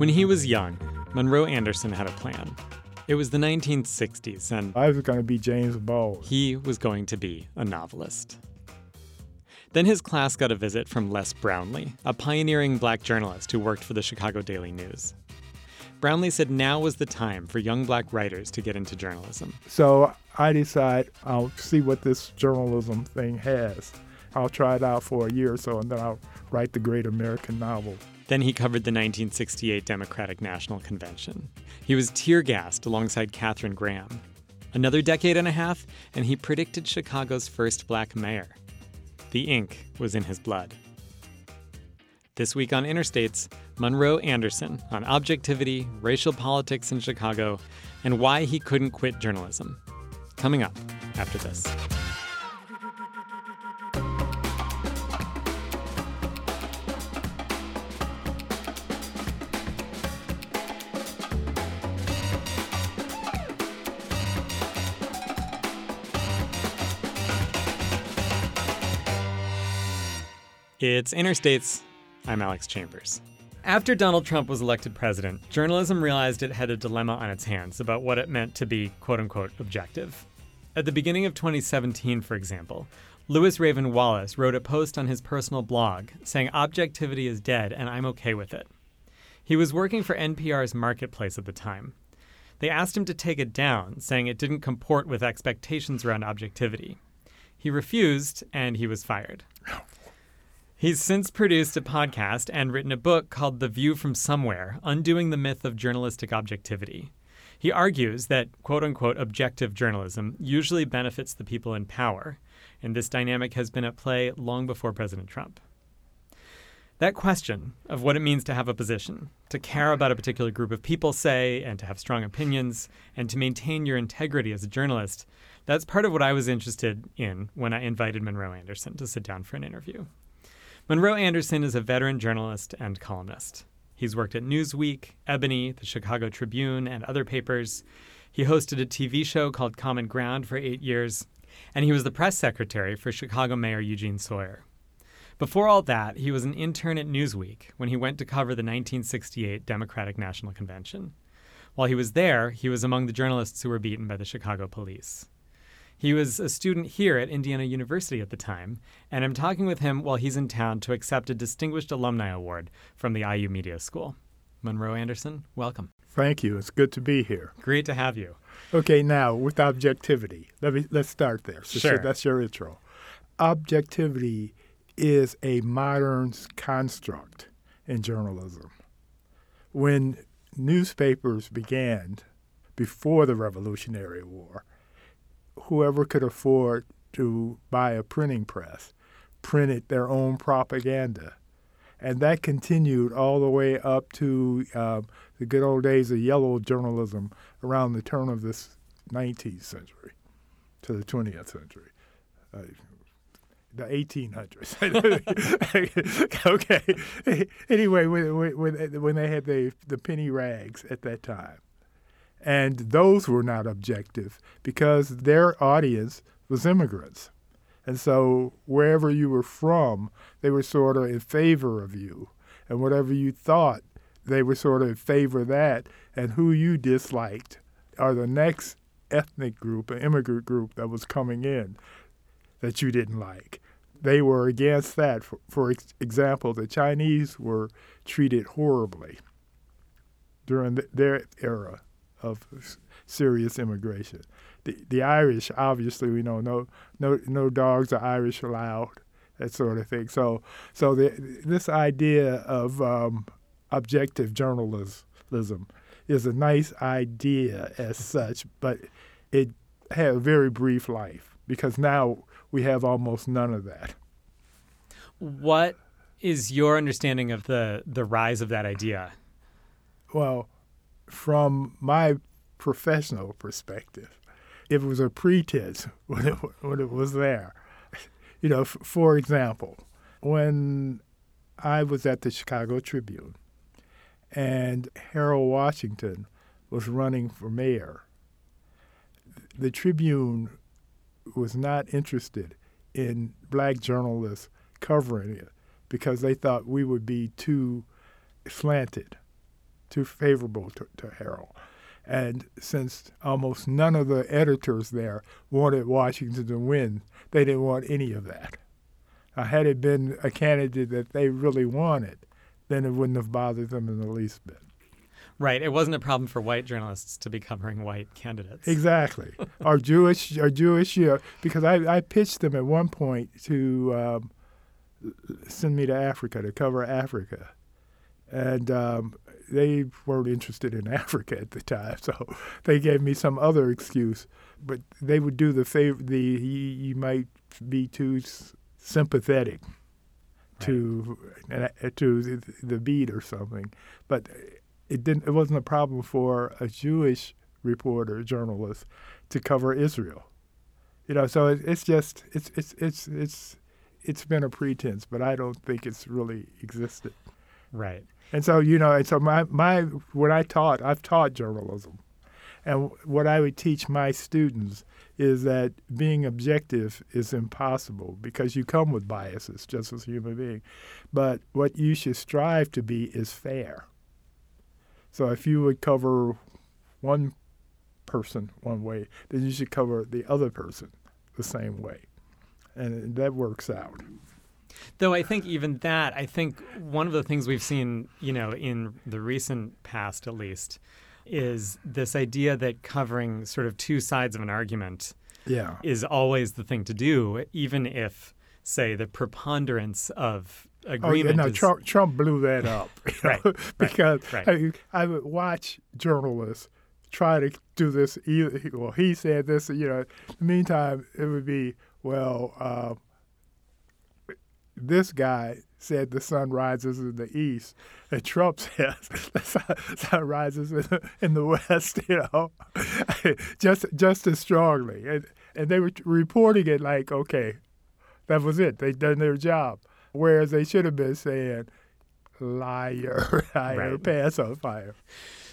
When he was young, Monroe Anderson had a plan. It was the 1960s, and I was going to be James Baldwin. he was going to be a novelist. Then his class got a visit from Les Brownlee, a pioneering black journalist who worked for the Chicago Daily News. Brownlee said now was the time for young black writers to get into journalism. So I decide I'll see what this journalism thing has. I'll try it out for a year or so, and then I'll write the great American novel. Then he covered the 1968 Democratic National Convention. He was tear gassed alongside Katharine Graham. Another decade and a half, and he predicted Chicago's first black mayor. The ink was in his blood. This week on Interstates, Monroe Anderson on objectivity, racial politics in Chicago, and why he couldn't quit journalism. Coming up after this. It's Interstates. I'm Alex Chambers. After Donald Trump was elected president, journalism realized it had a dilemma on its hands about what it meant to be quote unquote objective. At the beginning of 2017, for example, Lewis Raven Wallace wrote a post on his personal blog saying objectivity is dead and I'm okay with it. He was working for NPR's Marketplace at the time. They asked him to take it down, saying it didn't comport with expectations around objectivity. He refused, and he was fired. Oh. He's since produced a podcast and written a book called The View from Somewhere Undoing the Myth of Journalistic Objectivity. He argues that quote unquote objective journalism usually benefits the people in power, and this dynamic has been at play long before President Trump. That question of what it means to have a position, to care about a particular group of people, say, and to have strong opinions, and to maintain your integrity as a journalist, that's part of what I was interested in when I invited Monroe Anderson to sit down for an interview. Monroe Anderson is a veteran journalist and columnist. He's worked at Newsweek, Ebony, the Chicago Tribune, and other papers. He hosted a TV show called Common Ground for eight years, and he was the press secretary for Chicago Mayor Eugene Sawyer. Before all that, he was an intern at Newsweek when he went to cover the 1968 Democratic National Convention. While he was there, he was among the journalists who were beaten by the Chicago police. He was a student here at Indiana University at the time, and I'm talking with him while he's in town to accept a Distinguished Alumni Award from the IU Media School. Monroe Anderson, welcome. Thank you. It's good to be here. Great to have you. Okay, now with objectivity, let me let's start there. So, Sure. that's your intro. Objectivity is a modern construct in journalism. When newspapers began before the Revolutionary War, whoever could afford to buy a printing press printed their own propaganda. And that continued all the way up to um, the good old days of yellow journalism around the turn of this 19th century to the 20th century. Uh, the 1800s. okay. Anyway, when, when, when they had the, the penny rags at that time. And those were not objective because their audience was immigrants. And so wherever you were from, they were sort of in favor of you. And whatever you thought, they were sort of in favor of that. And who you disliked are the next ethnic group, an immigrant group that was coming in that you didn't like. They were against that. For, for example, the Chinese were treated horribly during the, their era of serious immigration. The, the Irish, obviously, we know no no no dogs are Irish allowed, that sort of thing. So so the, this idea of um, objective journalism is a nice idea as such, but it had a very brief life because now we have almost none of that. What is your understanding of the, the rise of that idea? Well, from my professional perspective, it was a pretense when it, when it was there. You know, f- for example, when I was at the Chicago Tribune and Harold Washington was running for mayor, the Tribune was not interested in black journalists covering it because they thought we would be too slanted too favorable to, to Harold. And since almost none of the editors there wanted Washington to win, they didn't want any of that. Uh, had it been a candidate that they really wanted, then it wouldn't have bothered them in the least bit. Right. It wasn't a problem for white journalists to be covering white candidates. Exactly. or Jewish, or Jewish, you know, because I, I pitched them at one point to um, send me to Africa to cover Africa, and um, they weren't interested in Africa at the time, so they gave me some other excuse. But they would do the favor. The you, might be too sympathetic to right. uh, to the, the beat or something, but it didn't. It wasn't a problem for a Jewish reporter, journalist, to cover Israel. You know, so it, it's just it's it's it's it's it's been a pretense, but I don't think it's really existed. Right. And so you know, and so my my when I taught, I've taught journalism, and what I would teach my students is that being objective is impossible because you come with biases just as a human being. But what you should strive to be is fair. So if you would cover one person one way, then you should cover the other person the same way. And that works out. Though I think even that, I think one of the things we've seen, you know, in the recent past at least, is this idea that covering sort of two sides of an argument yeah. is always the thing to do, even if, say, the preponderance of agreement. Oh, yeah, no, is... Trump, Trump blew that up. right, because right, right. I, I, would watch journalists try to do this. Either, well, he said this, you know. In the meantime, it would be, well, uh, this guy said the sun rises in the east, and Trump says the sun, rises in the, in the west. You know, just just as strongly, and and they were reporting it like, okay, that was it. They'd done their job, whereas they should have been saying, liar, liar, right. pass on fire.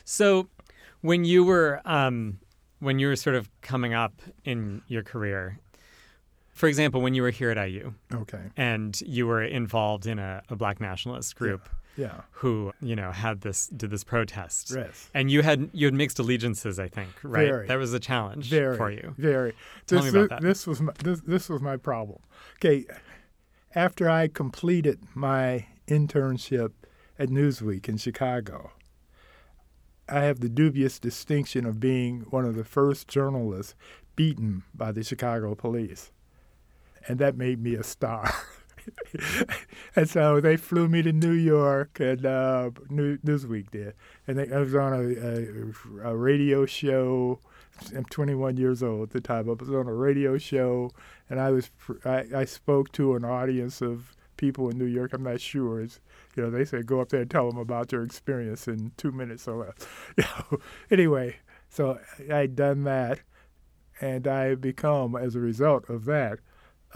So, when you were um, when you were sort of coming up in your career, for example, when you were here at IU, okay, and you were involved in a, a black nationalist group, yeah. yeah. who you know had this did this protest, yes, and you had you had mixed allegiances, I think, right? Very. That was a challenge very, for you. Very. Tell this, me about that. This was my, this, this was my problem. Okay, after I completed my internship at Newsweek in Chicago, I have the dubious distinction of being one of the first journalists beaten by the Chicago police and that made me a star. and so they flew me to New York, and uh, New, Newsweek did, and they, I was on a, a, a, radio show. I'm 21 years old at the time. I was on a radio show, and I was I, I spoke to an audience of people in New York. I'm not sure. It's, you know, they said go up there and tell them about your experience in two minutes or less. You know, anyway, so I'd done that, and I become, as a result of that,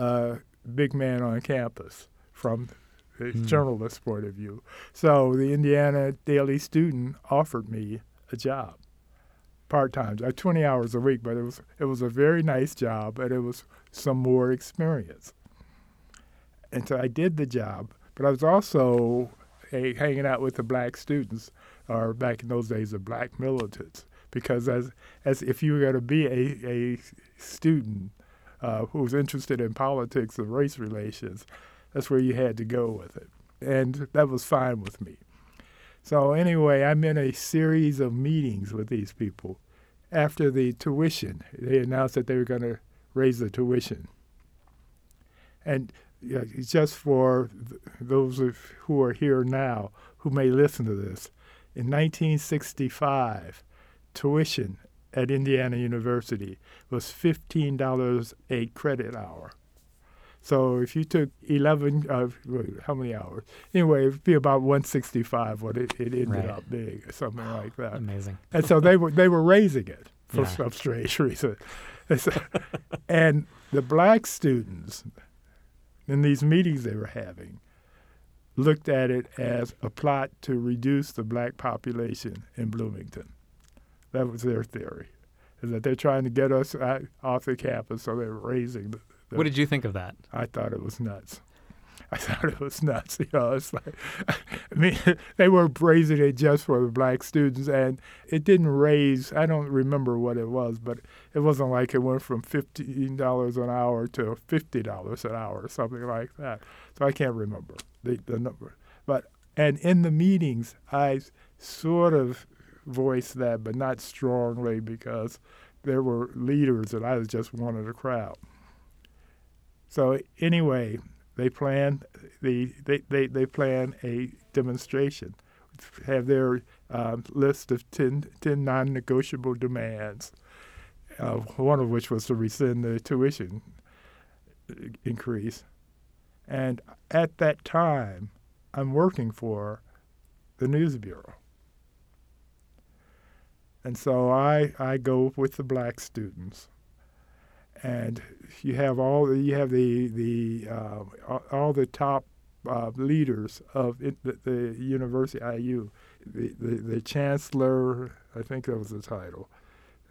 uh, big man on campus from the mm. journalist point of view. So the Indiana Daily Student offered me a job, part time, uh, 20 hours a week, but it was it was a very nice job, and it was some more experience. And so I did the job, but I was also a, hanging out with the black students, or back in those days, the black militants, because as as if you were going to be a, a student uh, who was interested in politics and race relations, that's where you had to go with it. And that was fine with me. So, anyway, I'm in a series of meetings with these people. After the tuition, they announced that they were going to raise the tuition. And you know, just for th- those who are here now who may listen to this, in 1965, tuition at Indiana University was $15 a credit hour. So if you took 11, uh, how many hours? Anyway, it'd be about 165 what it, it ended right. up being, or something like that. Amazing. And so they were they were raising it for Yeah. some strange reason. And the black students in these meetings they were having looked at it as a plot to reduce the black population in Bloomington. That was their theory, is that they're trying to get us out, off the campus, so they're raising. The, the, What did you think of that? I thought it was nuts. I thought it was nuts. You know, it's like, I mean, they were raising it just for the black students, and it didn't raise. I don't remember what it was, but it wasn't like it went from fifteen dollars an hour to fifty dollars an hour or something like that. So I can't remember the, the number. But and in the meetings, I sort of voiced that, but not strongly because there were leaders, and I was just one of the crowd. So anyway, they plan the they, they, they plan a demonstration, have their um, list of 10, 10 non-negotiable demands, uh, one of which was to rescind the tuition increase. And at that time, I'm working for the News Bureau. And so I, I go with the black students and you have all the, you have the the uh, all the top uh, leaders of it, the, the, university IU, the, the, the chancellor, I think that was the title,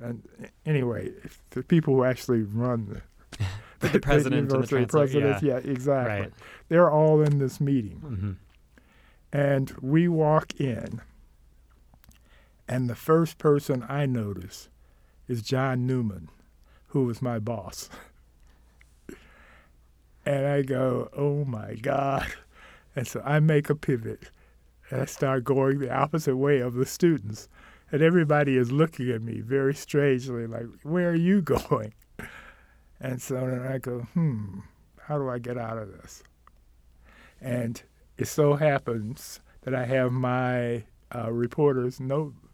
and anyway, the people who actually run the, the president the and the president, yeah. yeah, exactly. Right. They're all in this meeting, mm-hmm. and we walk in, and the first person I notice is John Newman who was my boss. and I go, oh my God. And so I make a pivot and I start going the opposite way of the students. And everybody is looking at me very strangely, like, where are you going? And so then I go, hmm, how do I get out of this? And it so happens that I have my uh, reporter's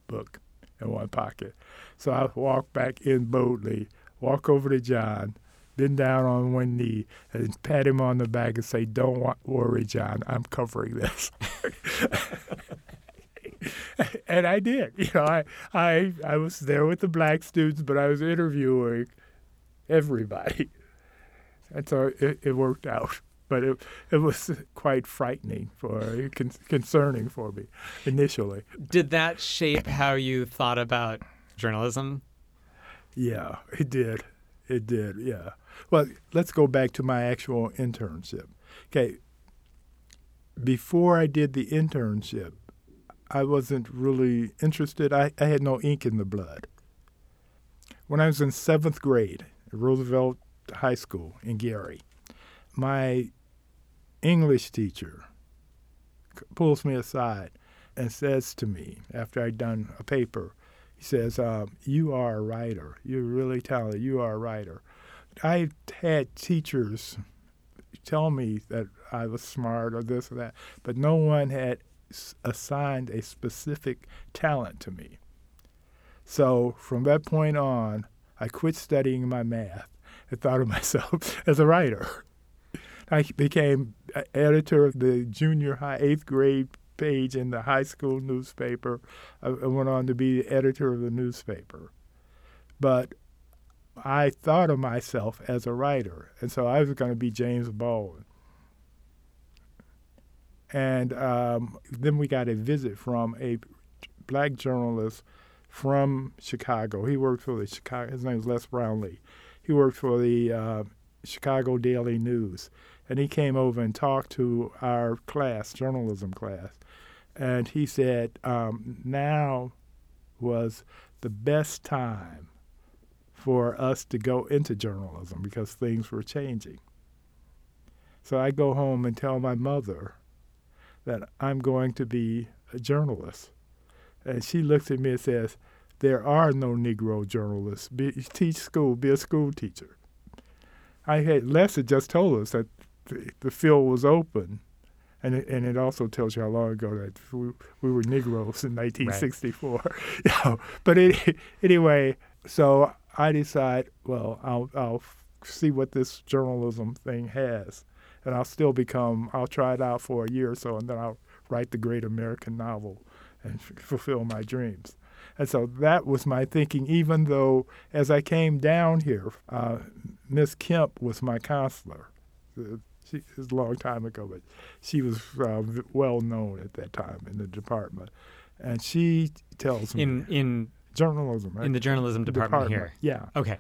notebook in one pocket. So I walk back in boldly walk over to John, bend down on one knee, and pat him on the back and say, Don't worry, John, I'm covering this. and I did. You know, I, I, I was there with the black students, but I was interviewing everybody. And so it, it worked out. But it, it was quite frightening for con- concerning for me initially. Did that shape how you thought about journalism? Yeah, it did. It did, yeah. Well, let's go back to my actual internship. Okay. Before I did the internship, I wasn't really interested. I, I had no ink in the blood. When I was in seventh grade at Roosevelt High School in Gary, my English teacher pulls me aside and says to me after I'd done a paper, he says, um, You are a writer. You're really talented. You are a writer. I've had teachers tell me that I was smart or this or that, but no one had assigned a specific talent to me. So from that point on, I quit studying my math and thought of myself as a writer. I became editor of the junior high eighth grade page in the high school newspaper. I, went on to be the editor of the newspaper. But I thought of myself as a writer, and so I was going to be James Baldwin. And um, then we got a visit from a black journalist from Chicago. He worked for the Chicago. His name is Les Brownlee. He worked for the uh, Chicago Daily News, and he came over and talked to our class, journalism class, and he said um, now was the best time for us to go into journalism because things were changing. So I go home and tell my mother that I'm going to be a journalist. And she looks at me and says, There are no Negro journalists. Be, teach school, be a school teacher. I had Les had just told us that the, the field was open and it, and it also tells you how long ago that we, we were Negroes in 1964. Right. you know, but it, anyway, so I decide, well, I'll I'll see what this journalism thing has, and I'll still become. I'll try it out for a year or so, and then I'll write the great American novel and f- fulfill my dreams. And so that was my thinking, even though as I came down here, uh, Miss Kemp was my counselor. She, it was a long time ago, but she was uh, well known at that time in the department, and she tells me in in journalism, right? in the journalism department, department, here. Yeah. Okay.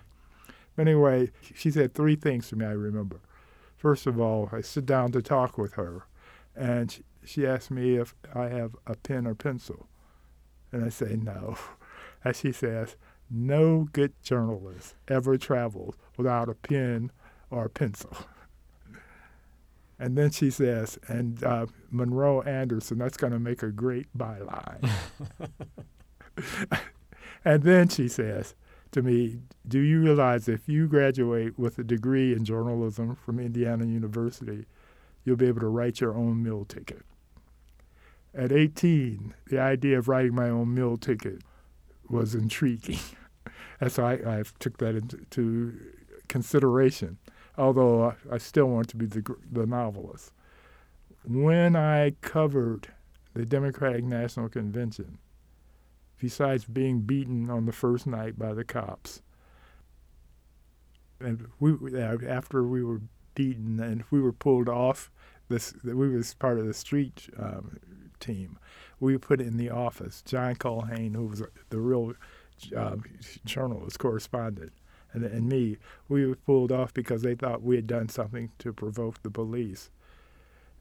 But anyway, she said three things to me. I remember. First of all, I sit down to talk with her, and she, she asks me if I have a pen or pencil. And I say no. And she says, no good journalist ever travels without a pen or a pencil. And then she says, and uh, Monroe Anderson, that's going to make a great byline. and then she says to me, Do you realize if you graduate with a degree in journalism from Indiana University, you'll be able to write your own meal ticket? At 18, the idea of writing my own meal ticket was intriguing. and so I, I took that into consideration although I still want to be the, the novelist. When I covered the Democratic National Convention, besides being beaten on the first night by the cops, and we after we were beaten and we were pulled off this, we was part of the street um, team. We put in the office. John Culhane, who was the real uh, journalist correspondent, and, and me, we were pulled off because they thought we had done something to provoke the police.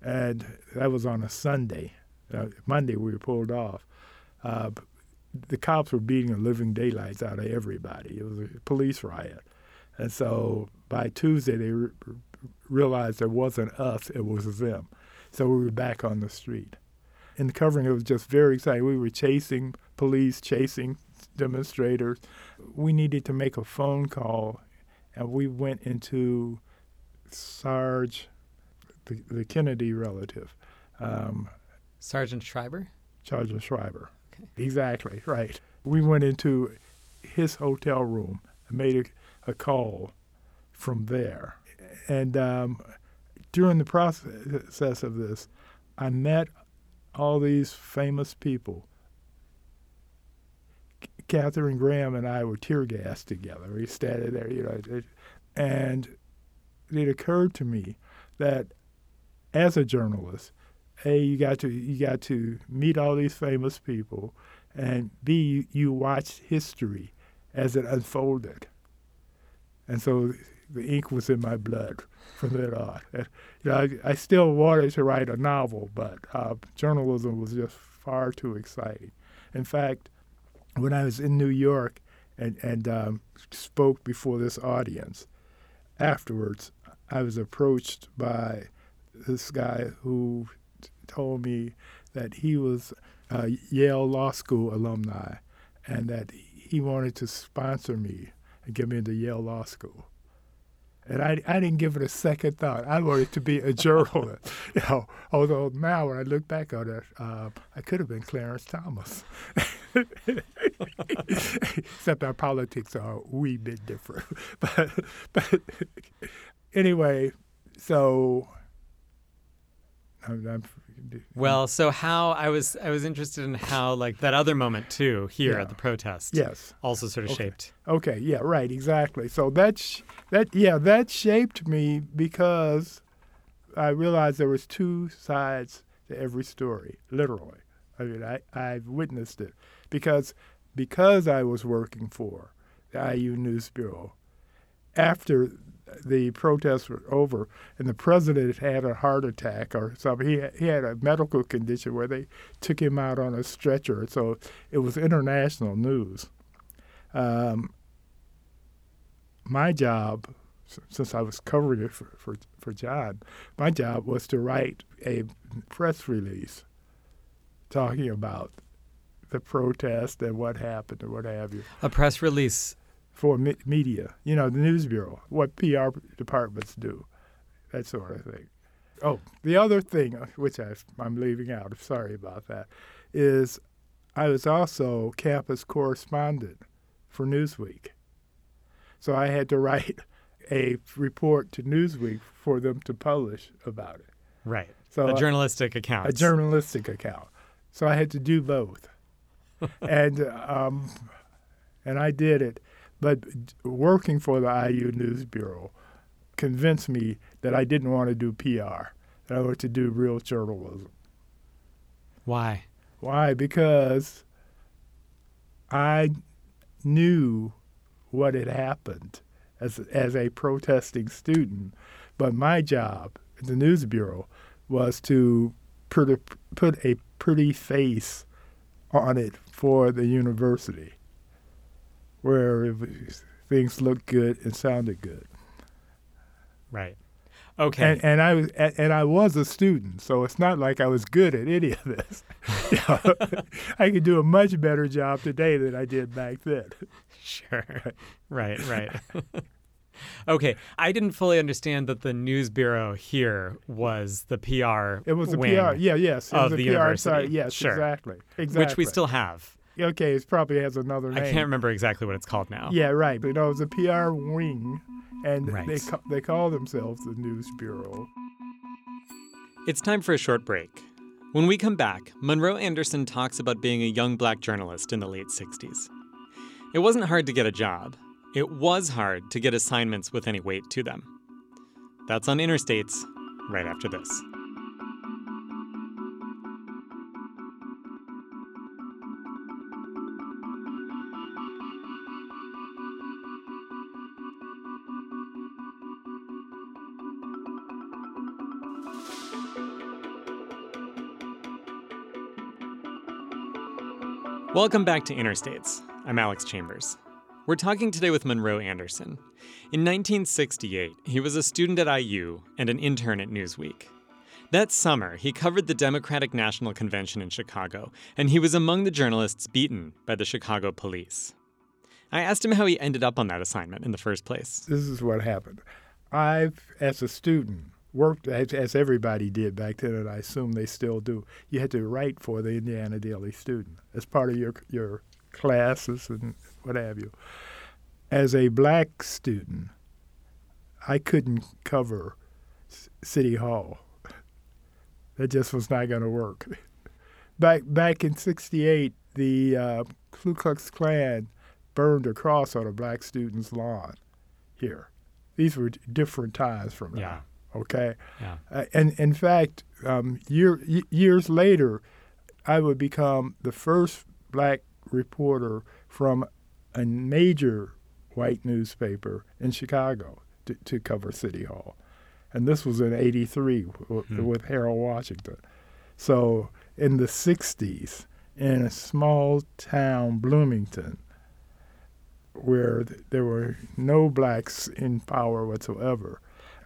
And that was on a Sunday. Uh, Monday, we were pulled off. Uh, the cops were beating the living daylights out of everybody. It was a police riot. And so by Tuesday, they re- realized it wasn't us, it was them. So we were back on the street. In the covering, it was just very exciting. We were chasing police, chasing demonstrators. We needed to make a phone call, and we went into Sarge, the, the Kennedy relative. Um, Sargent Shriver? Sargent Shriver. Okay. Exactly, right. We went into his hotel room and made a, a call from there. And um, during the process of this, I met all these famous people Katharine Graham and I were tear gassed together. We standing there, you know, and it occurred to me that as a journalist, a you got to you got to meet all these famous people, and b you watched history as it unfolded, and so the ink was in my blood from then on. And, you know, I, I, still wanted to write a novel, but uh, journalism was just far too exciting. In fact, when I was in New York and, and um, spoke before this audience, afterwards, I was approached by this guy who told me that he was a Yale Law School alumni and that he wanted to sponsor me and get me into Yale Law School. And I, I didn't give it a second thought. I wanted to be a journalist. you know, although now when I look back on it, uh, I could have been Clarence Thomas. Except our politics are a wee bit different. but, but anyway, so I'm, I'm, well, so how I was I was interested in how like that other moment too here yeah. at the protest. Yes. Also sort of okay. shaped. Okay. Yeah. Right. Exactly. So that sh- that yeah that shaped me because I realized there was two sides to every story. Literally. I mean, I I've witnessed it because because I was working for the IU News Bureau. After the protests were over and the president had a heart attack or something, he, he had a medical condition where they took him out on a stretcher. So it was international news. Um, my job, since I was covering it for, for, for John, my job was to write a press release talking about the protest and what happened and what have you. A press release for me- media, you know, the news bureau, what PR departments do, that sort of thing. Oh, the other thing, uh, which I, I'm leaving out, sorry about that, is I was also campus correspondent for Newsweek. So I had to write a report to Newsweek for them to publish about it. Right. So a journalistic account. A journalistic account. So I had to do both and um, and I did it. But working for the IU News Bureau convinced me that I didn't want to do PR. That I wanted to do real journalism. Why? Why? Because I knew what had happened as as a protesting student But my job at the news bureau was to put a, put a pretty face on it for the university, where things looked good and sounded good. Right. Okay. And, and, I was and I was a student, so it's not like I was good at any of this. I could do a much better job today than I did back then. Sure. Right. Right. okay. I didn't fully understand that the news bureau here was the PR. It was the PR. Yeah. Yes. It of was the, the PR university. side. Yes. Sure. Exactly. Exactly. which we still have. Okay. It probably has another name. I can't remember exactly what it's called now. Yeah. Right. But no, it was a PR wing, and Right. they ca- they call themselves the news bureau. It's time for a short break. When we come back, Monroe Anderson talks about being a young black journalist in the late 60s. It wasn't hard to get a job. It was hard to get assignments with any weight to them. That's on Interstates right after this. Welcome back to Interstates. I'm Alex Chambers. We're talking today with Monroe Anderson. In 1968, he was a student at IU and an intern at Newsweek. That summer, he covered the Democratic National Convention in Chicago, and he was among the journalists beaten by the Chicago police. I asked him how he ended up on that assignment in the first place. This is what happened. I've, as a student, worked as, as everybody did back then, and I assume they still do. You had to write for the Indiana Daily Student as part of your your classes and what have you. As a black student, I couldn't cover City Hall. That just was not going to work. Back back in '68, the uh, Ku Klux Klan burned a cross on a black student's lawn here. These were different times from now. Yeah. Okay. Yeah. Uh, and in fact, um, year, y- years later, I would become the first black reporter from a major white newspaper in Chicago to, to cover City Hall. And this was in 83 w- Hmm. with Harold Washington. So in the 60s, in a small town, Bloomington, where th- there were no blacks in power whatsoever,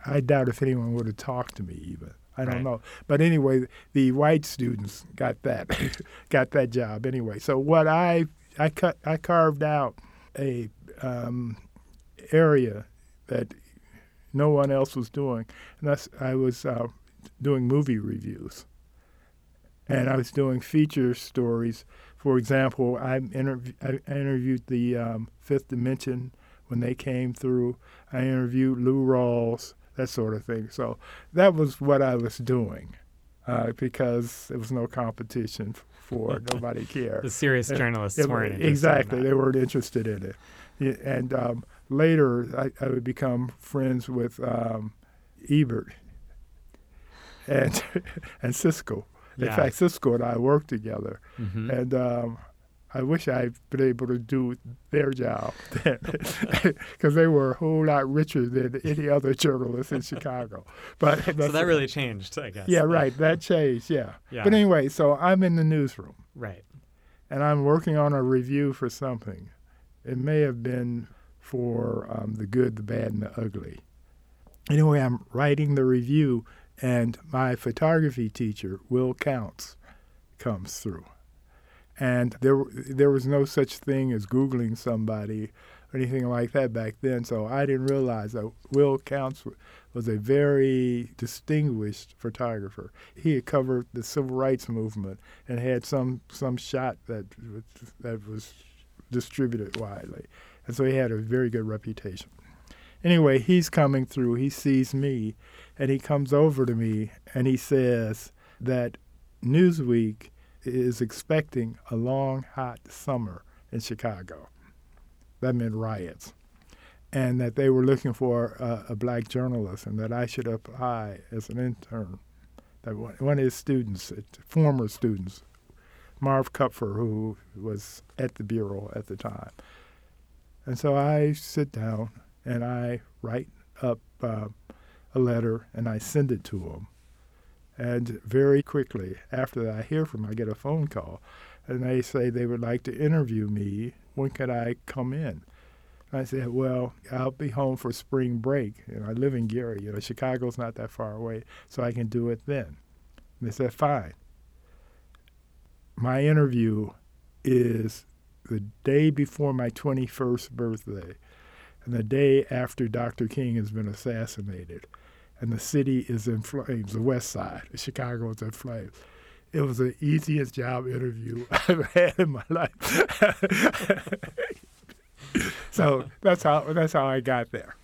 I doubt if anyone would have talked to me even. I don't Right. know. But anyway, the white students got that got that job anyway. So what I I cut I carved out a um, area that no one else was doing, and that's I was uh, doing movie reviews, and I was doing feature stories. For example, I, interv- I interviewed the um, Fifth Dimension when they came through. I interviewed Lou Rawls, that sort of thing. So that was what I was doing uh, because there was no competition for nobody cared. The serious journalists They weren't in exactly. that. They weren't interested in it. And um, later, I, I would become friends with um, Ebert and and Siskel. In Yeah. fact, Siskel and I worked together, Mhm. and um, I wish I'd been able to do their job because they were a whole lot richer than any other journalist in Chicago. But So that really changed, I guess. yeah, right. That changed. Yeah. Yeah. But anyway, so I'm in the newsroom Right. and I'm working on a review for something. It may have been for um, the good, the bad, and the ugly. Anyway, I'm writing the review, and my photography teacher, Will Counts, comes through. And there, there was no such thing as Googling somebody or anything like that back then, so I didn't realize that Will Counts was a very distinguished photographer. He had covered the civil rights movement and had some some shot that that was distributed widely, and so he had a very good reputation. Anyway, he's coming through. He sees me, and he comes over to me and he says that Newsweek is expecting a long, hot summer in Chicago. That meant riots and that they were looking for a, a black journalist and that I should apply as an intern. That one, one of his students, uh, former students, Marv Kupfer, who was at the bureau at the time. And so I sit down and I write up uh, a letter and I send it to them. And very quickly after I hear from I get a phone call and they say they would like to interview me. When could I come in? I said, well, I'll be home for spring break. Know, I live in Gary. You know, Chicago's not that far away, so I can do it then. And they said, fine. My interview is the day before my 21st birthday and the day after Dr. King has been assassinated. And the city is in flames, the west side, Chicago is in flames. It was the easiest job interview I've had in my life. so that's how that's how I got there.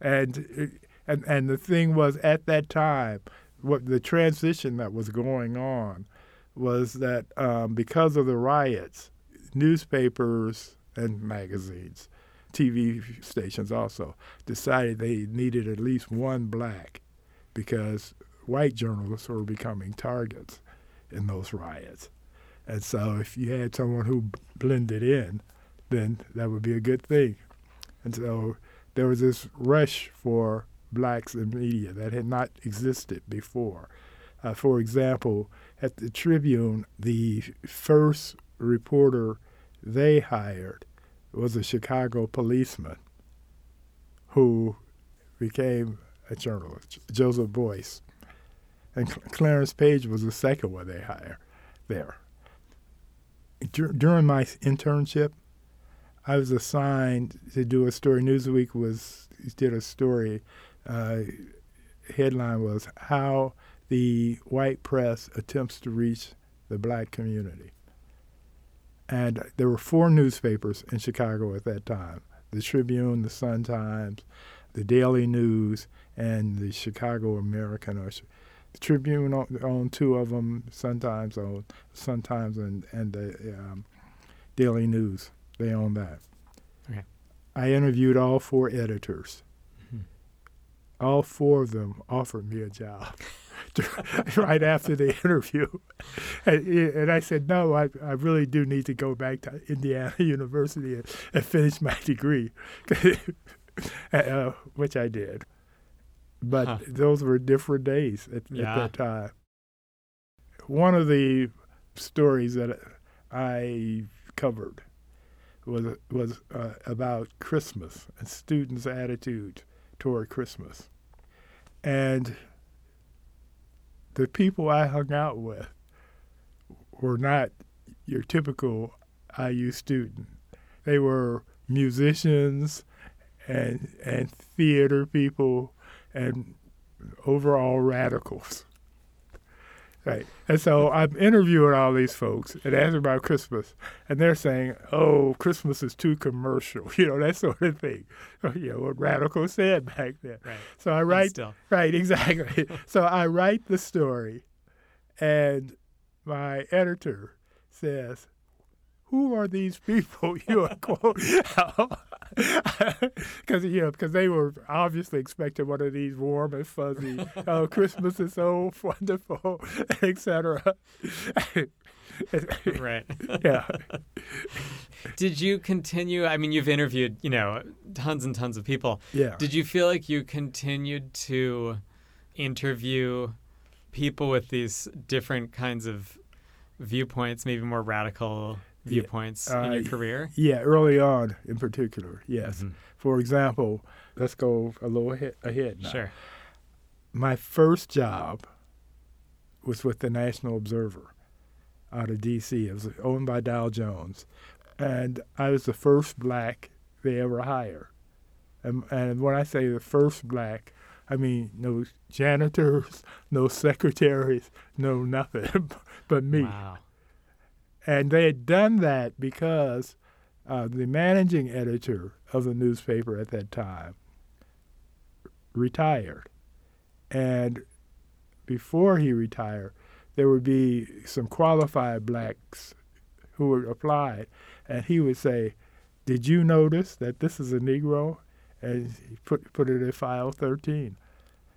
And and and the thing was at that time, what the transition that was going on was that um, because of the riots, newspapers and magazines, TV stations also decided they needed at least one black because white journalists were becoming targets in those riots. And so if you had someone who blended in, then that would be a good thing. And so there was this rush for blacks in media that had not existed before. Uh, for example, at the Tribune, the first reporter they hired was a Chicago policeman who became a journalist, Joseph Boyce. And Clarence Page was the second one they hired there. Dur- during my internship, I was assigned to do a story. Newsweek was did a story. Uh, headline was "How the White Press Attempts to Reach the Black Community." And there were four newspapers in Chicago at that time: the Tribune, the Sun Times, the Daily News, and the Chicago American. Or the Tribune owned two of them. Sun Times owned Sun Times and and the um, Daily News. They owned that. Okay. I interviewed all four editors. Mm-hmm. All four of them offered me a job. right after the interview. And, and, I said, no, I, I really do need to go back to Indiana University and, and finish my degree, uh, which I did. But huh. those were different days at, yeah. at that time. One of the stories that I covered was was uh, about Christmas and students' attitude toward Christmas, and the people I hung out with were not your typical IU student. They were musicians and and theater people and overall radicals. Right. And so I'm interviewing all these folks and asking about Christmas, and they're saying, "Oh, Christmas is too commercial," you know, that sort of thing. You know what radicals said back then. Right. So I write. Right. Exactly. so I write the story, and my editor says, who are these people you are quoting? Because you know, because they were obviously expecting one of these warm and fuzzy, uh, oh, Christmas is so wonderful, etc. right. yeah. Did you continue? I mean, you've interviewed, you know, tons and tons of people. Yeah. Did you feel like you continued to interview people with these different kinds of viewpoints, maybe more radical viewpoints uh, in your career? Yeah, early on in particular, yes. Mm-hmm. For example, let's go a little ahead, ahead now. Sure. My first job was with the National Observer out of D.C. It was owned by Dow Jones. And I was the first black they ever hired. And, and when I say the first black, I mean no janitors, no secretaries, no nothing but me. Wow. And they had done that because uh, the managing editor of the newspaper at that time retired. And before he retired, there would be some qualified blacks who would apply, and he would say, "Did you notice that this is a Negro?" And he put put it in file 13.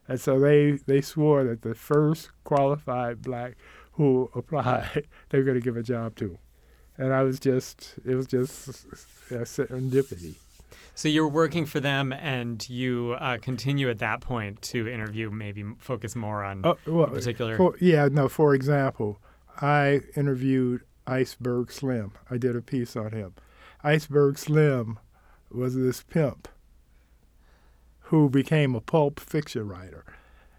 And so they they swore that the first qualified black who apply they're going to give a job to. And I was just, it was just a serendipity. So you're working for them, and you uh, continue at that point to interview, maybe focus more on Uh, well, particular. for, yeah, no. For example, I interviewed Iceberg Slim. I did a piece on him. Iceberg Slim was this pimp who became a pulp fiction writer,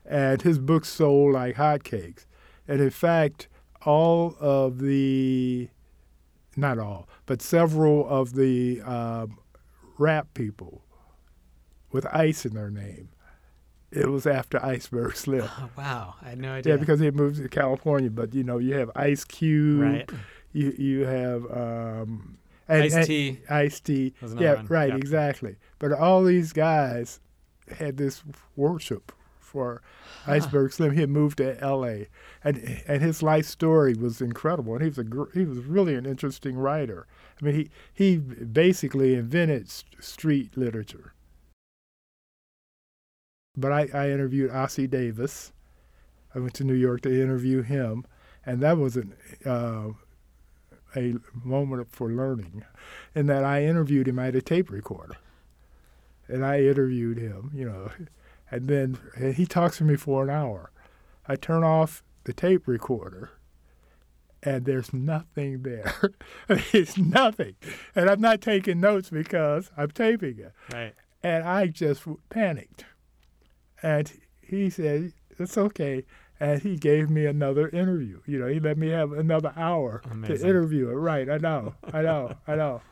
and his books sold like hotcakes. And in fact, all of the, not all, but several of the um, rap people with ice in their name, it was after Iceberg Slim. Oh, wow, I had no idea. Yeah, because he moved to California. But you know, you have Ice Cube. right, You you have um, Ice T. Ice T. Yeah, one. right, Yeah. exactly. But all these guys had this worship for Iceberg Slim. He had moved to L.A. and and his life story was incredible. And he was a gr- he was really an interesting writer. I mean, he he basically invented s- street literature. But I, I interviewed Ossie Davis. I went to New York to interview him, and that was an, uh, a moment for learning, in that I interviewed him. I had a tape recorder, and I interviewed him, you know, and then he talks to me for an hour. I turn off the tape recorder, and there's nothing there. it's nothing, and I'm not taking notes because I'm taping it right. and I just panicked. And he said, "It's okay." And he gave me another interview. You know, he let me have another hour Amazing. to interview it. Right? I know, I know, I know.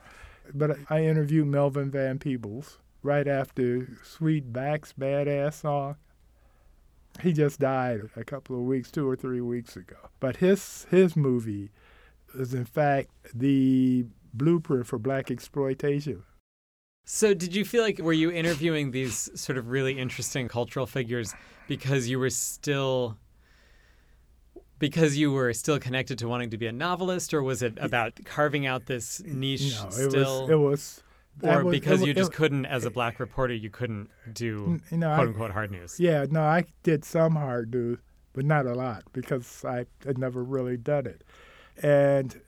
But I interviewed Melvin Van Peebles right after Sweetback's Badass song. He just died a couple of weeks, two or three weeks ago. But his his movie is in fact the blueprint for black exploitation. So, did you feel like were you interviewing these sort of really interesting cultural figures because you were still because you were still connected to wanting to be a novelist, or was it about carving out this niche No, it still, was it was or was- because it you just it- couldn't, as a black reporter, you couldn't do you know, quote I, unquote hard news? yeah, no, I did some hard news, but not a lot because I had never really done it, and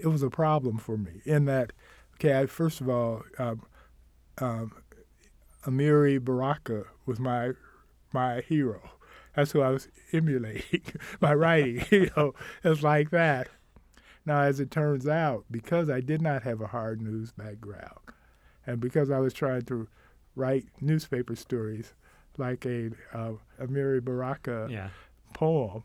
it was a problem for me in that, okay, I, first of all, um, um, Amiri Baraka was my my hero. That's who I was emulating my writing. You know, it's like that. Now, as it turns out, because I did not have a hard news background, and because I was trying to write newspaper stories like a uh, Amiri Baraka Yeah. poem,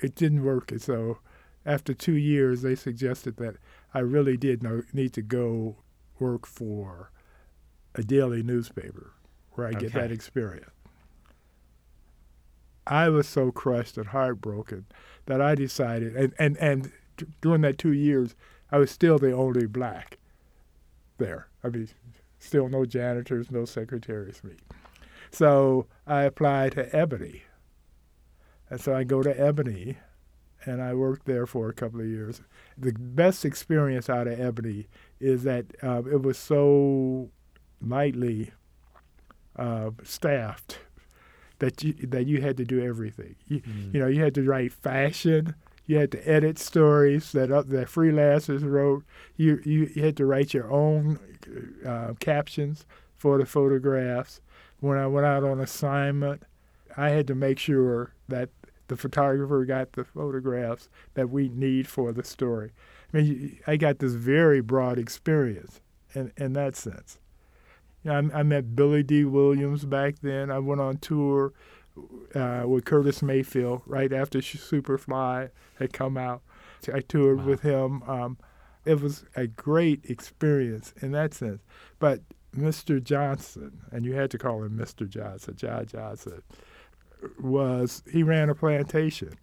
it didn't work. And so, after two years, they suggested that I really did know, need to go work for a daily newspaper where I get that experience. I was so crushed and heartbroken that I decided, and, and, and d- during that two years, I was still the only black there. I mean, still no janitors, no secretaries, me. So I applied to Ebony. And so I go to Ebony, and I worked there for a couple of years. The best experience out of Ebony is that uh, it was so lightly uh, staffed that you that you had to do everything. You, Mm. you know, you had to write fashion. You had to edit stories that uh, that freelancers wrote. You, you you had to write your own uh, captions for the photographs. When I went out on assignment, I had to make sure that the photographer got the photographs that we need for the story. I mean, I got this very broad experience in in that sense. You know, I, I met Billy Dee Williams back then. I went on tour uh, with Curtis Mayfield right after Superfly had come out. I toured Wow. with him. Um, it was a great experience in that sense. But Mr. Johnson, and you had to call him Mr. Johnson, John Johnson, was he ran a plantation.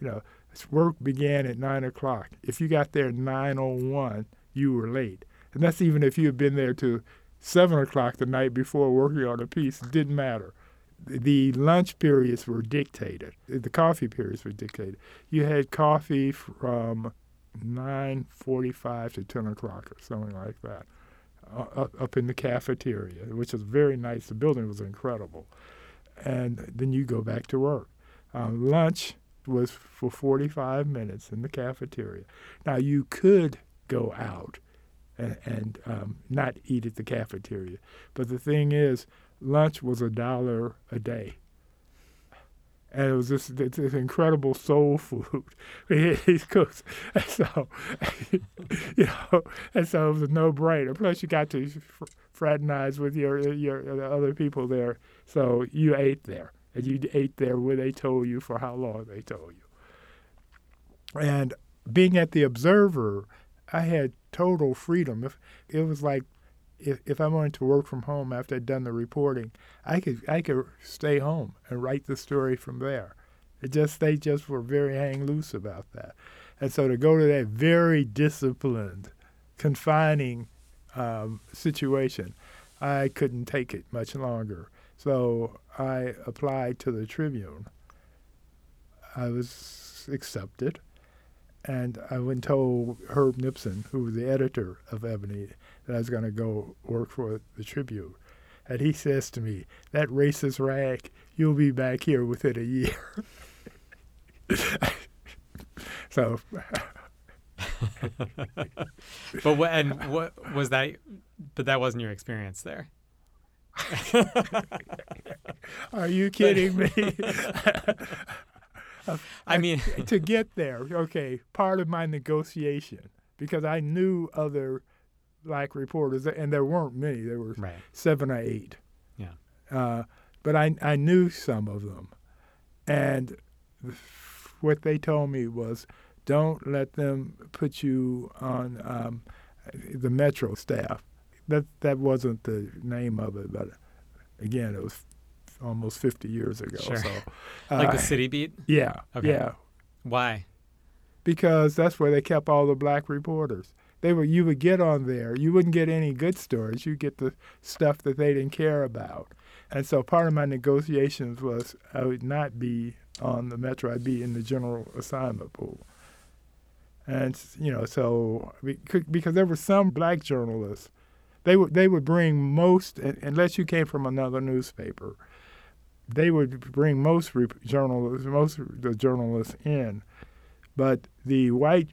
You know, his work began at nine o'clock. If you got there at nine o one, you were late, and that's even if you had been there to seven o'clock the night before working on a piece. It didn't matter. The lunch periods were dictated. The coffee periods were dictated. You had coffee from nine forty-five to ten o'clock or something like that, uh, up- in the cafeteria, which was very nice. The building was incredible, and then you go back to work. Um, lunch was for 45 minutes in the cafeteria. Now, you could go out and, and um, not eat at the cafeteria. But the thing is, lunch was a dollar a day. And it was this, this incredible soul food these cooks. And so, you know, and so it was a no-brainer. Plus, you got to fraternize with your your other people there. So you ate there, and you ate there where they told you for how long they told you. And being at the Observer, I had total freedom. It was like if, if I wanted to work from home after I'd done the reporting, I could I could stay home and write the story from there. It just they just were very hang loose about that, and so to go to that very disciplined, confining um, situation, I couldn't take it much longer. So I applied to the Tribune. I was accepted, and I went told Herb Nipson, who was the editor of Ebony, that I was going to go work for the Tribune. And he says to me, That racist rag, you'll be back here within a year. so. but what, and what was that? But that wasn't your experience there. Are you kidding me? I mean, to get there, okay, part of my negotiation, because I knew other black reporters, and there weren't many, there were right. seven or eight. Yeah. Uh, but I, I knew some of them. And what they told me was don't let them put you on um, the Metro staff. That, that wasn't the name of it, but again, it was almost 50 years ago. Sure. So, uh, like the city beat? Yeah. Okay. Yeah. Why? Because that's where they kept all the black reporters. They were you would get on there. You wouldn't get any good stories. You get the stuff that they didn't care about. And so part of my negotiations was I would not be on the Metro. I'd be in the general assignment pool. And you know, so because there were some black journalists, they would they would bring most unless you came from another newspaper they would bring most journalists, most the journalists in, but the white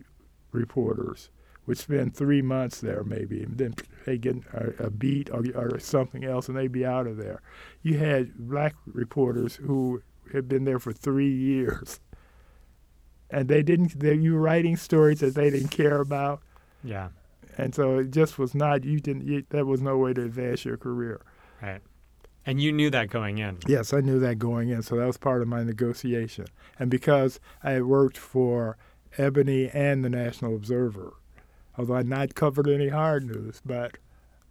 reporters would spend three months there maybe, and then they get a, a beat or, or, something else, and they'd be out of there. You had black reporters who had been there for three years, and they didn't. They, you were writing stories that they didn't care about. Yeah. And so it just was not. You didn't. You, that was no way to advance your career. Right. And you knew that going in? Yes, I knew that going in. So that was part of my negotiation. And because I had worked for Ebony and the National Observer, although I'd not covered any hard news, but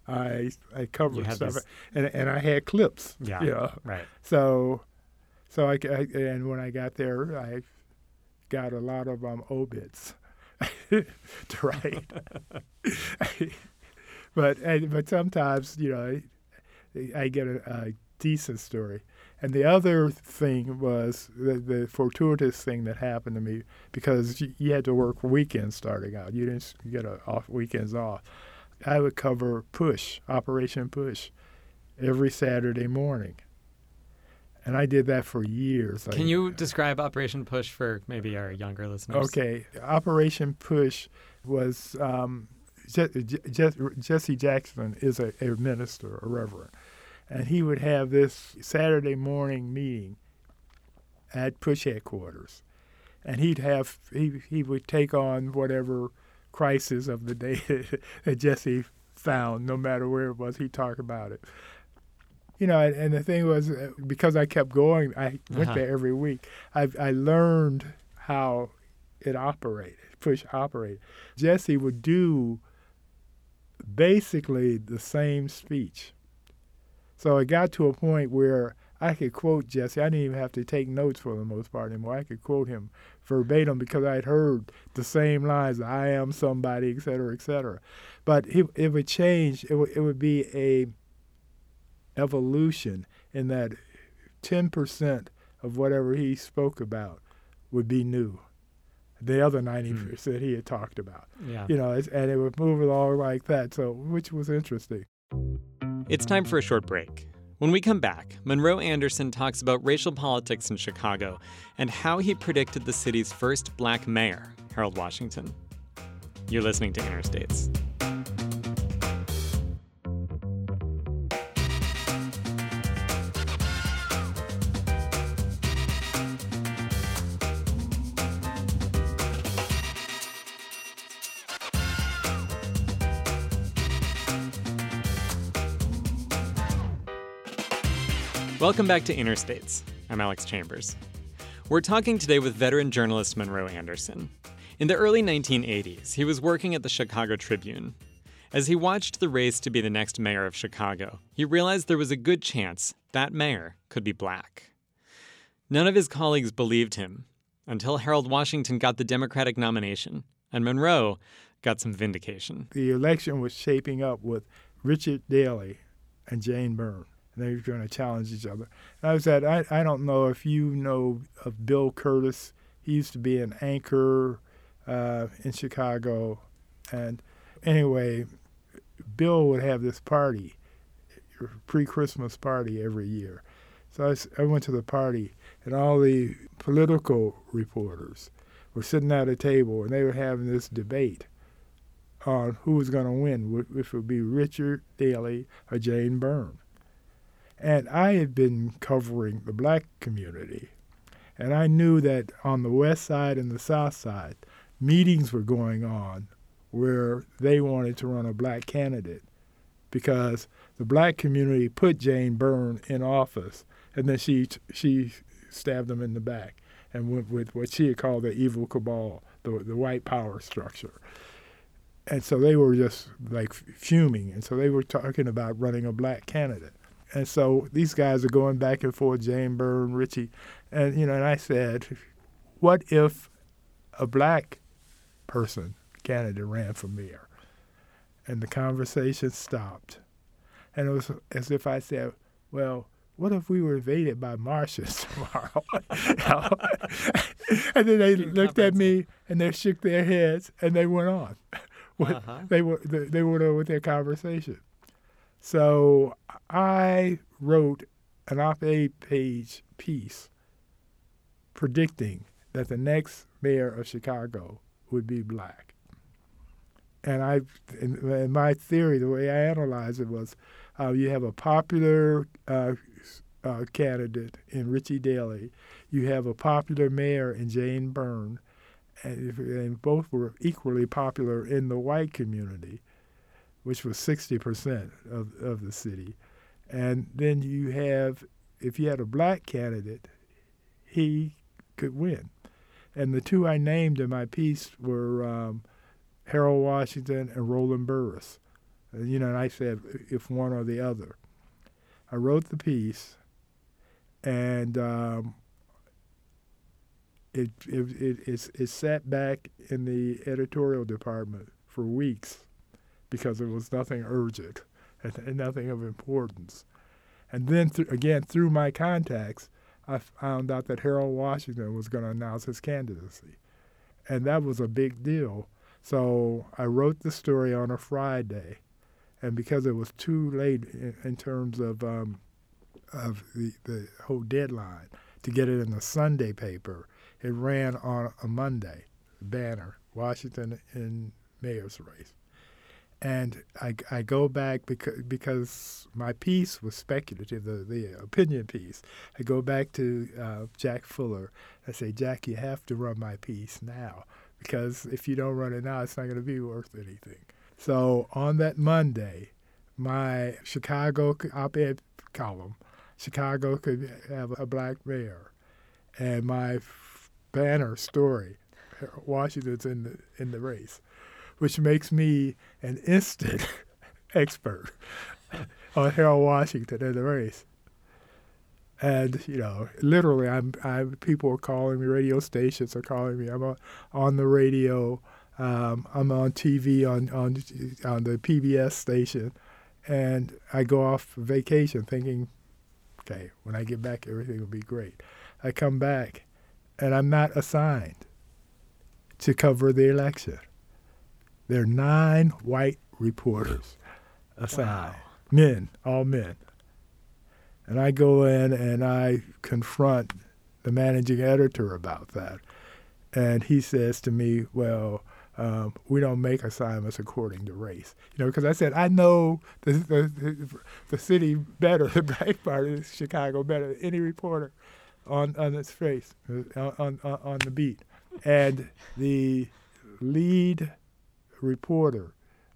I I covered stuff, and and I had clips. Yeah, you know? right. So, so I, I, and when I got there, I got a lot of um, obits to write. but and, but sometimes you know I get a, a decent story. And the other thing was the, the, fortuitous thing that happened to me because you, you, had to work weekends starting out. You didn't get a off weekends off. I would cover Push, Operation Push, every Saturday morning. And I did that for years. Can you describe Operation Push for maybe our younger listeners? Okay. Operation Push was um, Jesse Jackson is a, a minister, a reverend and he would have this Saturday morning meeting at push headquarters, and he'd have he he would take on whatever crisis of the day that Jesse found, no matter where it was. He'd talk about it. You know, and, and the thing was uh, because I kept going, I went uh-huh. there every week. I I learned how it operated, push operated. Jesse would do basically the same speech so it got to a point where I could quote Jesse. I didn't even have to take notes for the most part anymore. I could quote him verbatim because I had heard the same lines, I am somebody, et cetera, et cetera. But it, it would change. It would, it would be a evolution in that 10% of whatever he spoke about would be new. The other 90% hmm. he had talked about. Yeah. You know, and it would move along like that, so which was interesting. It's time for a short break. When we come back, Monroe Anderson talks about racial politics in Chicago and how he predicted the city's first black mayor, Harold Washington. You're listening to Interstates. Welcome back to Interstates. I'm Alex Chambers. We're talking today with veteran journalist Monroe Anderson. In the early 1980s, he was working at the Chicago Tribune. As he watched the race to be the next mayor of Chicago, he realized there was a good chance that mayor could be black. None of his colleagues believed him until Harold Washington got the Democratic nomination, and Monroe got some vindication. The election was shaping up with Richard Daley and Jane Byrne and they were going to challenge each other. And I said, I, I don't know if you know of Bill Kurtis. He used to be an anchor uh, in Chicago. And anyway, Bill would have this party, pre Christmas party every year. So I, I went to the party, and all the political reporters were sitting at a table, and they were having this debate on who was going to win, which would be Richard Daley or Jane Byrne. And I had been covering the black community. And I knew that on the west side and the south side, meetings were going on where they wanted to run a black candidate because the black community put Jane Byrne in office, and then she she stabbed them in the back and went with what she had called the evil cabal, the the white power structure. And so they were just like fuming, and so they were talking about running a black candidate. And so these guys are going back and forth, Jane Byrne, Richie, and you know, and I said, what if a black person candidate ran for mayor? And the conversation stopped, and it was as if I said, well. What if we were invaded by Martians tomorrow? and then they looked at me and they shook their heads and they went on. Uh-huh. They were they went on with their conversation. So I wrote an op ed page piece predicting that the next mayor of Chicago would be black. And I, in, my theory, the way I analyzed it was, uh, you have a popular uh, uh, candidate in Richie Daley, you have a popular mayor in Jane Byrne, and, and both were equally popular in the white community which was 60% of, of the city. And then you have, if you had a black candidate, he could win. And the two I named in my piece were um, Harold Washington and Roland Burris. And, you know, and I said if one or the other. I wrote the piece, and um, it, it, it, it, it sat back in the editorial department for weeks because it was nothing urgent and, and nothing of importance. And then th- again, through my contacts, I found out that Harold Washington was going to announce his candidacy. And that was a big deal. So I wrote the story on a Friday. And because it was too late in, in terms of, um, of the, the whole deadline to get it in the Sunday paper, it ran on a Monday, banner, Washington in mayor's race. And I, I go back because, because my piece was speculative, the, the opinion piece. I go back to uh, Jack Fuller. I say, Jack, you have to run my piece now because if you don't run it now, it's not going to be worth anything. So on that Monday, my Chicago op ed column, Chicago could have a black mayor, and my banner story, Washington's in the, in the race which makes me an instant expert on Harold Washington and the race. And you know, literally, I'm, I'm people are calling me. Radio stations are calling me. I'm on, on the radio. Um, I'm on TV on on on the PBS station, and I go off vacation thinking, okay, when I get back, everything will be great. I come back, and I'm not assigned to cover the election. There are nine white reporters assigned, wow. men, all men. And I go in and I confront the managing editor about that. And he says to me, Well, um, we don't make assignments according to race. You know, because I said I know the, the, the city better, the black part of Chicago better than any reporter on on its face uh, on, on on the beat, and the lead reporter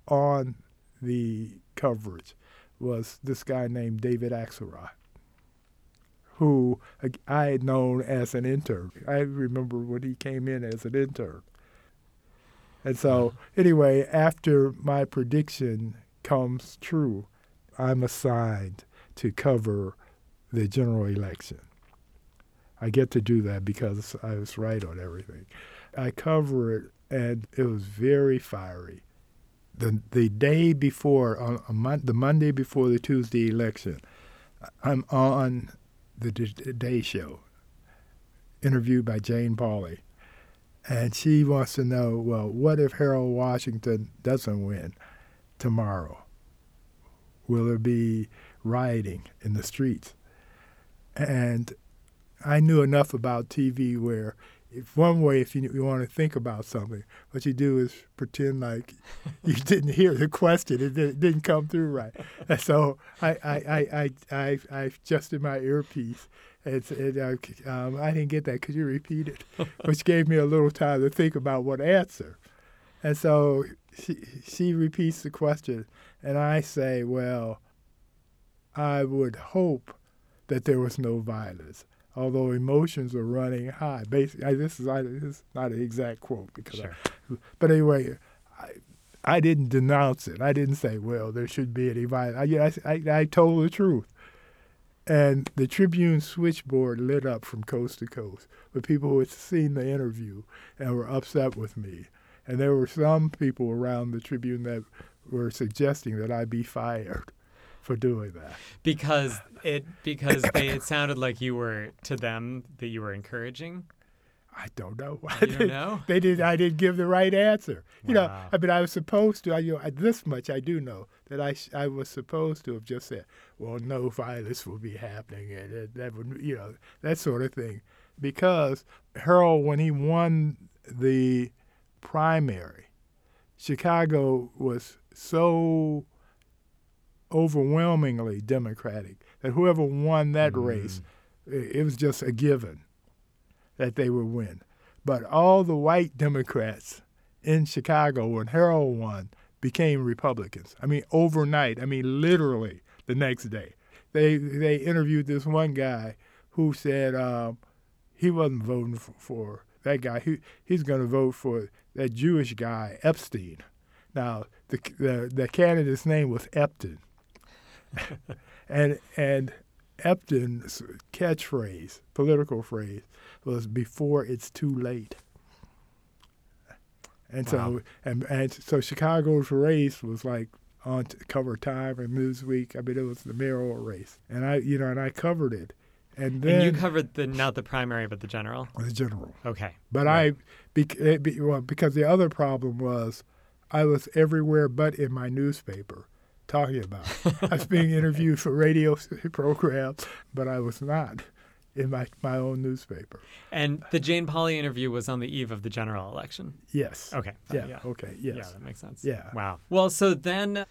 on the coverage was this guy named David Axelrod, who I had known as an intern. I remember when he came in as an intern. And so, anyway, after my prediction comes true, I'm assigned to cover the general election. I get to do that because I was right on everything. I cover it, and it was very fiery. The, the day before, on, on the Monday before the Tuesday election, I'm on the Day Show, interviewed by Jane Pauley. And she wants to know, well, what if Harold Washington doesn't win tomorrow? Will there be rioting in the streets? And I knew enough about TV where, if one way, if you, you want to think about something, what you do is pretend like you didn't hear the question. It, did, it didn't come through right. And so I, I, I, I, I, I adjusted my earpiece it's, it, uh, um, I didn't get that. Could you repeat it? Which gave me a little time to think about what answer. And so she, she repeats the question, and I say, well, I would hope that there was no violence, although emotions are running high. Basically, this is, I, this is not an exact quote because, sure. I, but anyway, I, I didn't denounce it. I didn't say, well, there should be any violence. I, I, I told the truth. And the Tribune switchboard lit up from coast to coast with people who had seen the interview and were upset with me. And there were some people around the Tribune that were suggesting that I be fired for doing that. Because it because they it sounded like you were to them that you were encouraging. I don't know. You don't know? they did. I didn't give the right answer. Wow. You know, I mean, I was supposed to. I, you know, this much I do know that I I was supposed to have just said, "Well, no violence will be happening," and that, that would, you know, that sort of thing, because Harold, when he won the primary, Chicago was so overwhelmingly Democratic that whoever won that mm. race, it, it was just a given that they would win. But all the white Democrats in Chicago when Harold won became Republicans. I mean, overnight. I mean, literally the next day. They they interviewed this one guy who said um, he wasn't voting for, for that guy. He he's going to vote for that Jewish guy Epstein. Now the the, the candidate's name was Epton, and and Epton's catchphrase, political phrase, was before it's too late. And wow. so and and so Chicago's race was like on cover Time and Newsweek. I mean, it was the mayoral race, and I you know and I covered it. And then and you covered the not the primary but the general. The general. Okay. But right. I be, eh, be, well, because the other problem was I was everywhere but in my newspaper talking about. I was being interviewed for radio programs, but I was not in my, my own newspaper. And the Jane Pauley interview was on the eve of the general election? Yes. Okay. Yeah. Yeah. Okay. Yes. Yeah, that makes sense. Yeah. Wow. Well, so then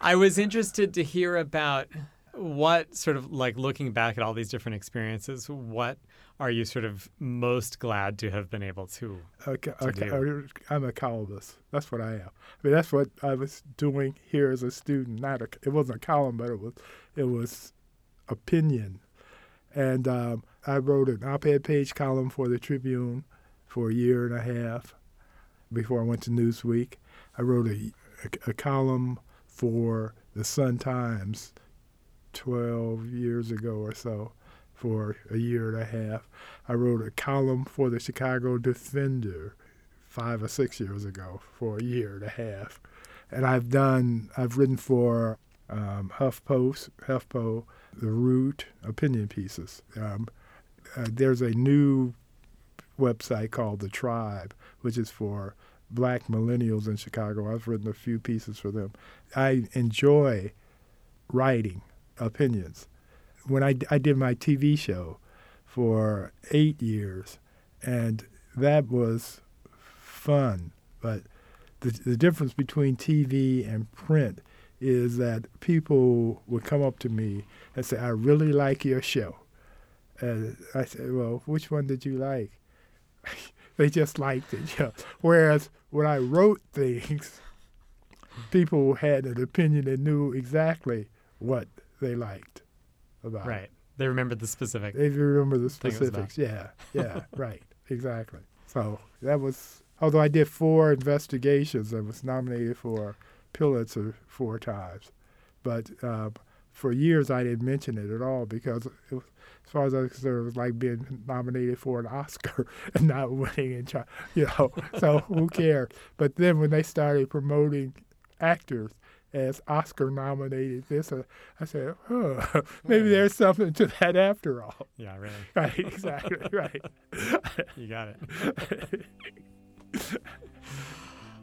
I was interested to hear about what sort of like looking back at all these different experiences, what are you sort of most glad to have been able to, okay, to okay. do? I'm a columnist. That's what I am. I mean, that's what I was doing here as a student. Not a, it wasn't a column, but it was it was opinion and um, I wrote an op ed page column for the Tribune for a year and a half before I went to Newsweek. I wrote a, a, a column for the Sun Times 12 years ago or so for a year and a half. I wrote a column for the Chicago Defender five or six years ago for a year and a half. And I've done, I've written for um, HuffPost, HuffPo, The Root, opinion pieces. Um, uh, there's a new website called The Tribe, which is for black millennials in Chicago. I've written a few pieces for them. I enjoy writing opinions. When I, I did my TV show for eight years, and that was fun, But the, the difference between TV and print is that people would come up to me and say, I really like your show. And I said, Well, which one did you like? they just liked it. Whereas when I wrote things, people had an opinion and knew exactly what they liked about right. They remembered the specifics. They remember the specifics. Yeah, yeah, right, exactly. So that was. Although I did four investigations, I was nominated for Pulitzer four times, but uh, for years I didn't mention it at all because it was, as far as I was concerned, it was like being nominated for an Oscar and not winning. And you know, so who cares? But then when they started promoting actors as Oscar nominated this, uh, I said, oh, maybe there's something to that after all. Yeah, really. Right, exactly, right. you got it.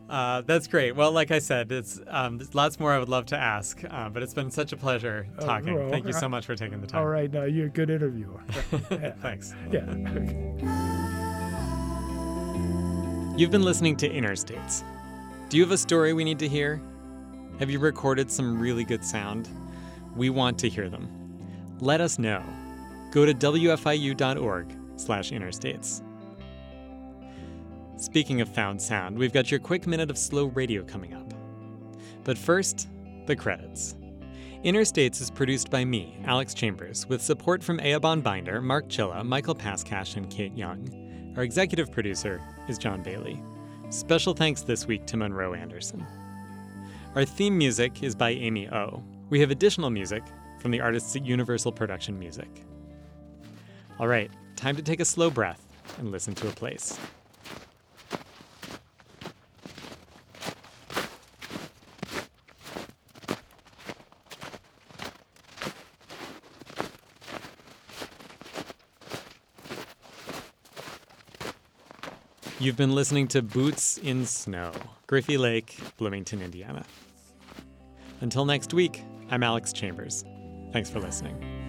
Uh, that's great. Well, like I said, it's um, there's lots more I would love to ask, uh, but it's been such a pleasure oh, talking. well, Thank you so much for taking the time. All right, now you're a good interviewer. Thanks. Yeah. You've been listening to Interstates. Do you have a story we need to hear? Have you recorded some really good sound? We want to hear them. Let us know. Go to wfiu.org/interstates. Speaking of found sound, we've got your quick minute of slow radio coming up. But first, the credits. Interstates is produced by me, Alex Chambers, with support from Eoban Binder, Mark Chilla, Michael Paskash, and Kate Young. Our executive producer is John Bailey. Special thanks this week to Monroe Anderson. Our theme music is by Amy O. We have additional music from the artists at Universal Production Music. All right, time to take a slow breath and listen to a place. You've been listening to Boots in Snow, Griffey Lake, Bloomington, Indiana. Until next week, I'm Alex Chambers. Thanks for listening.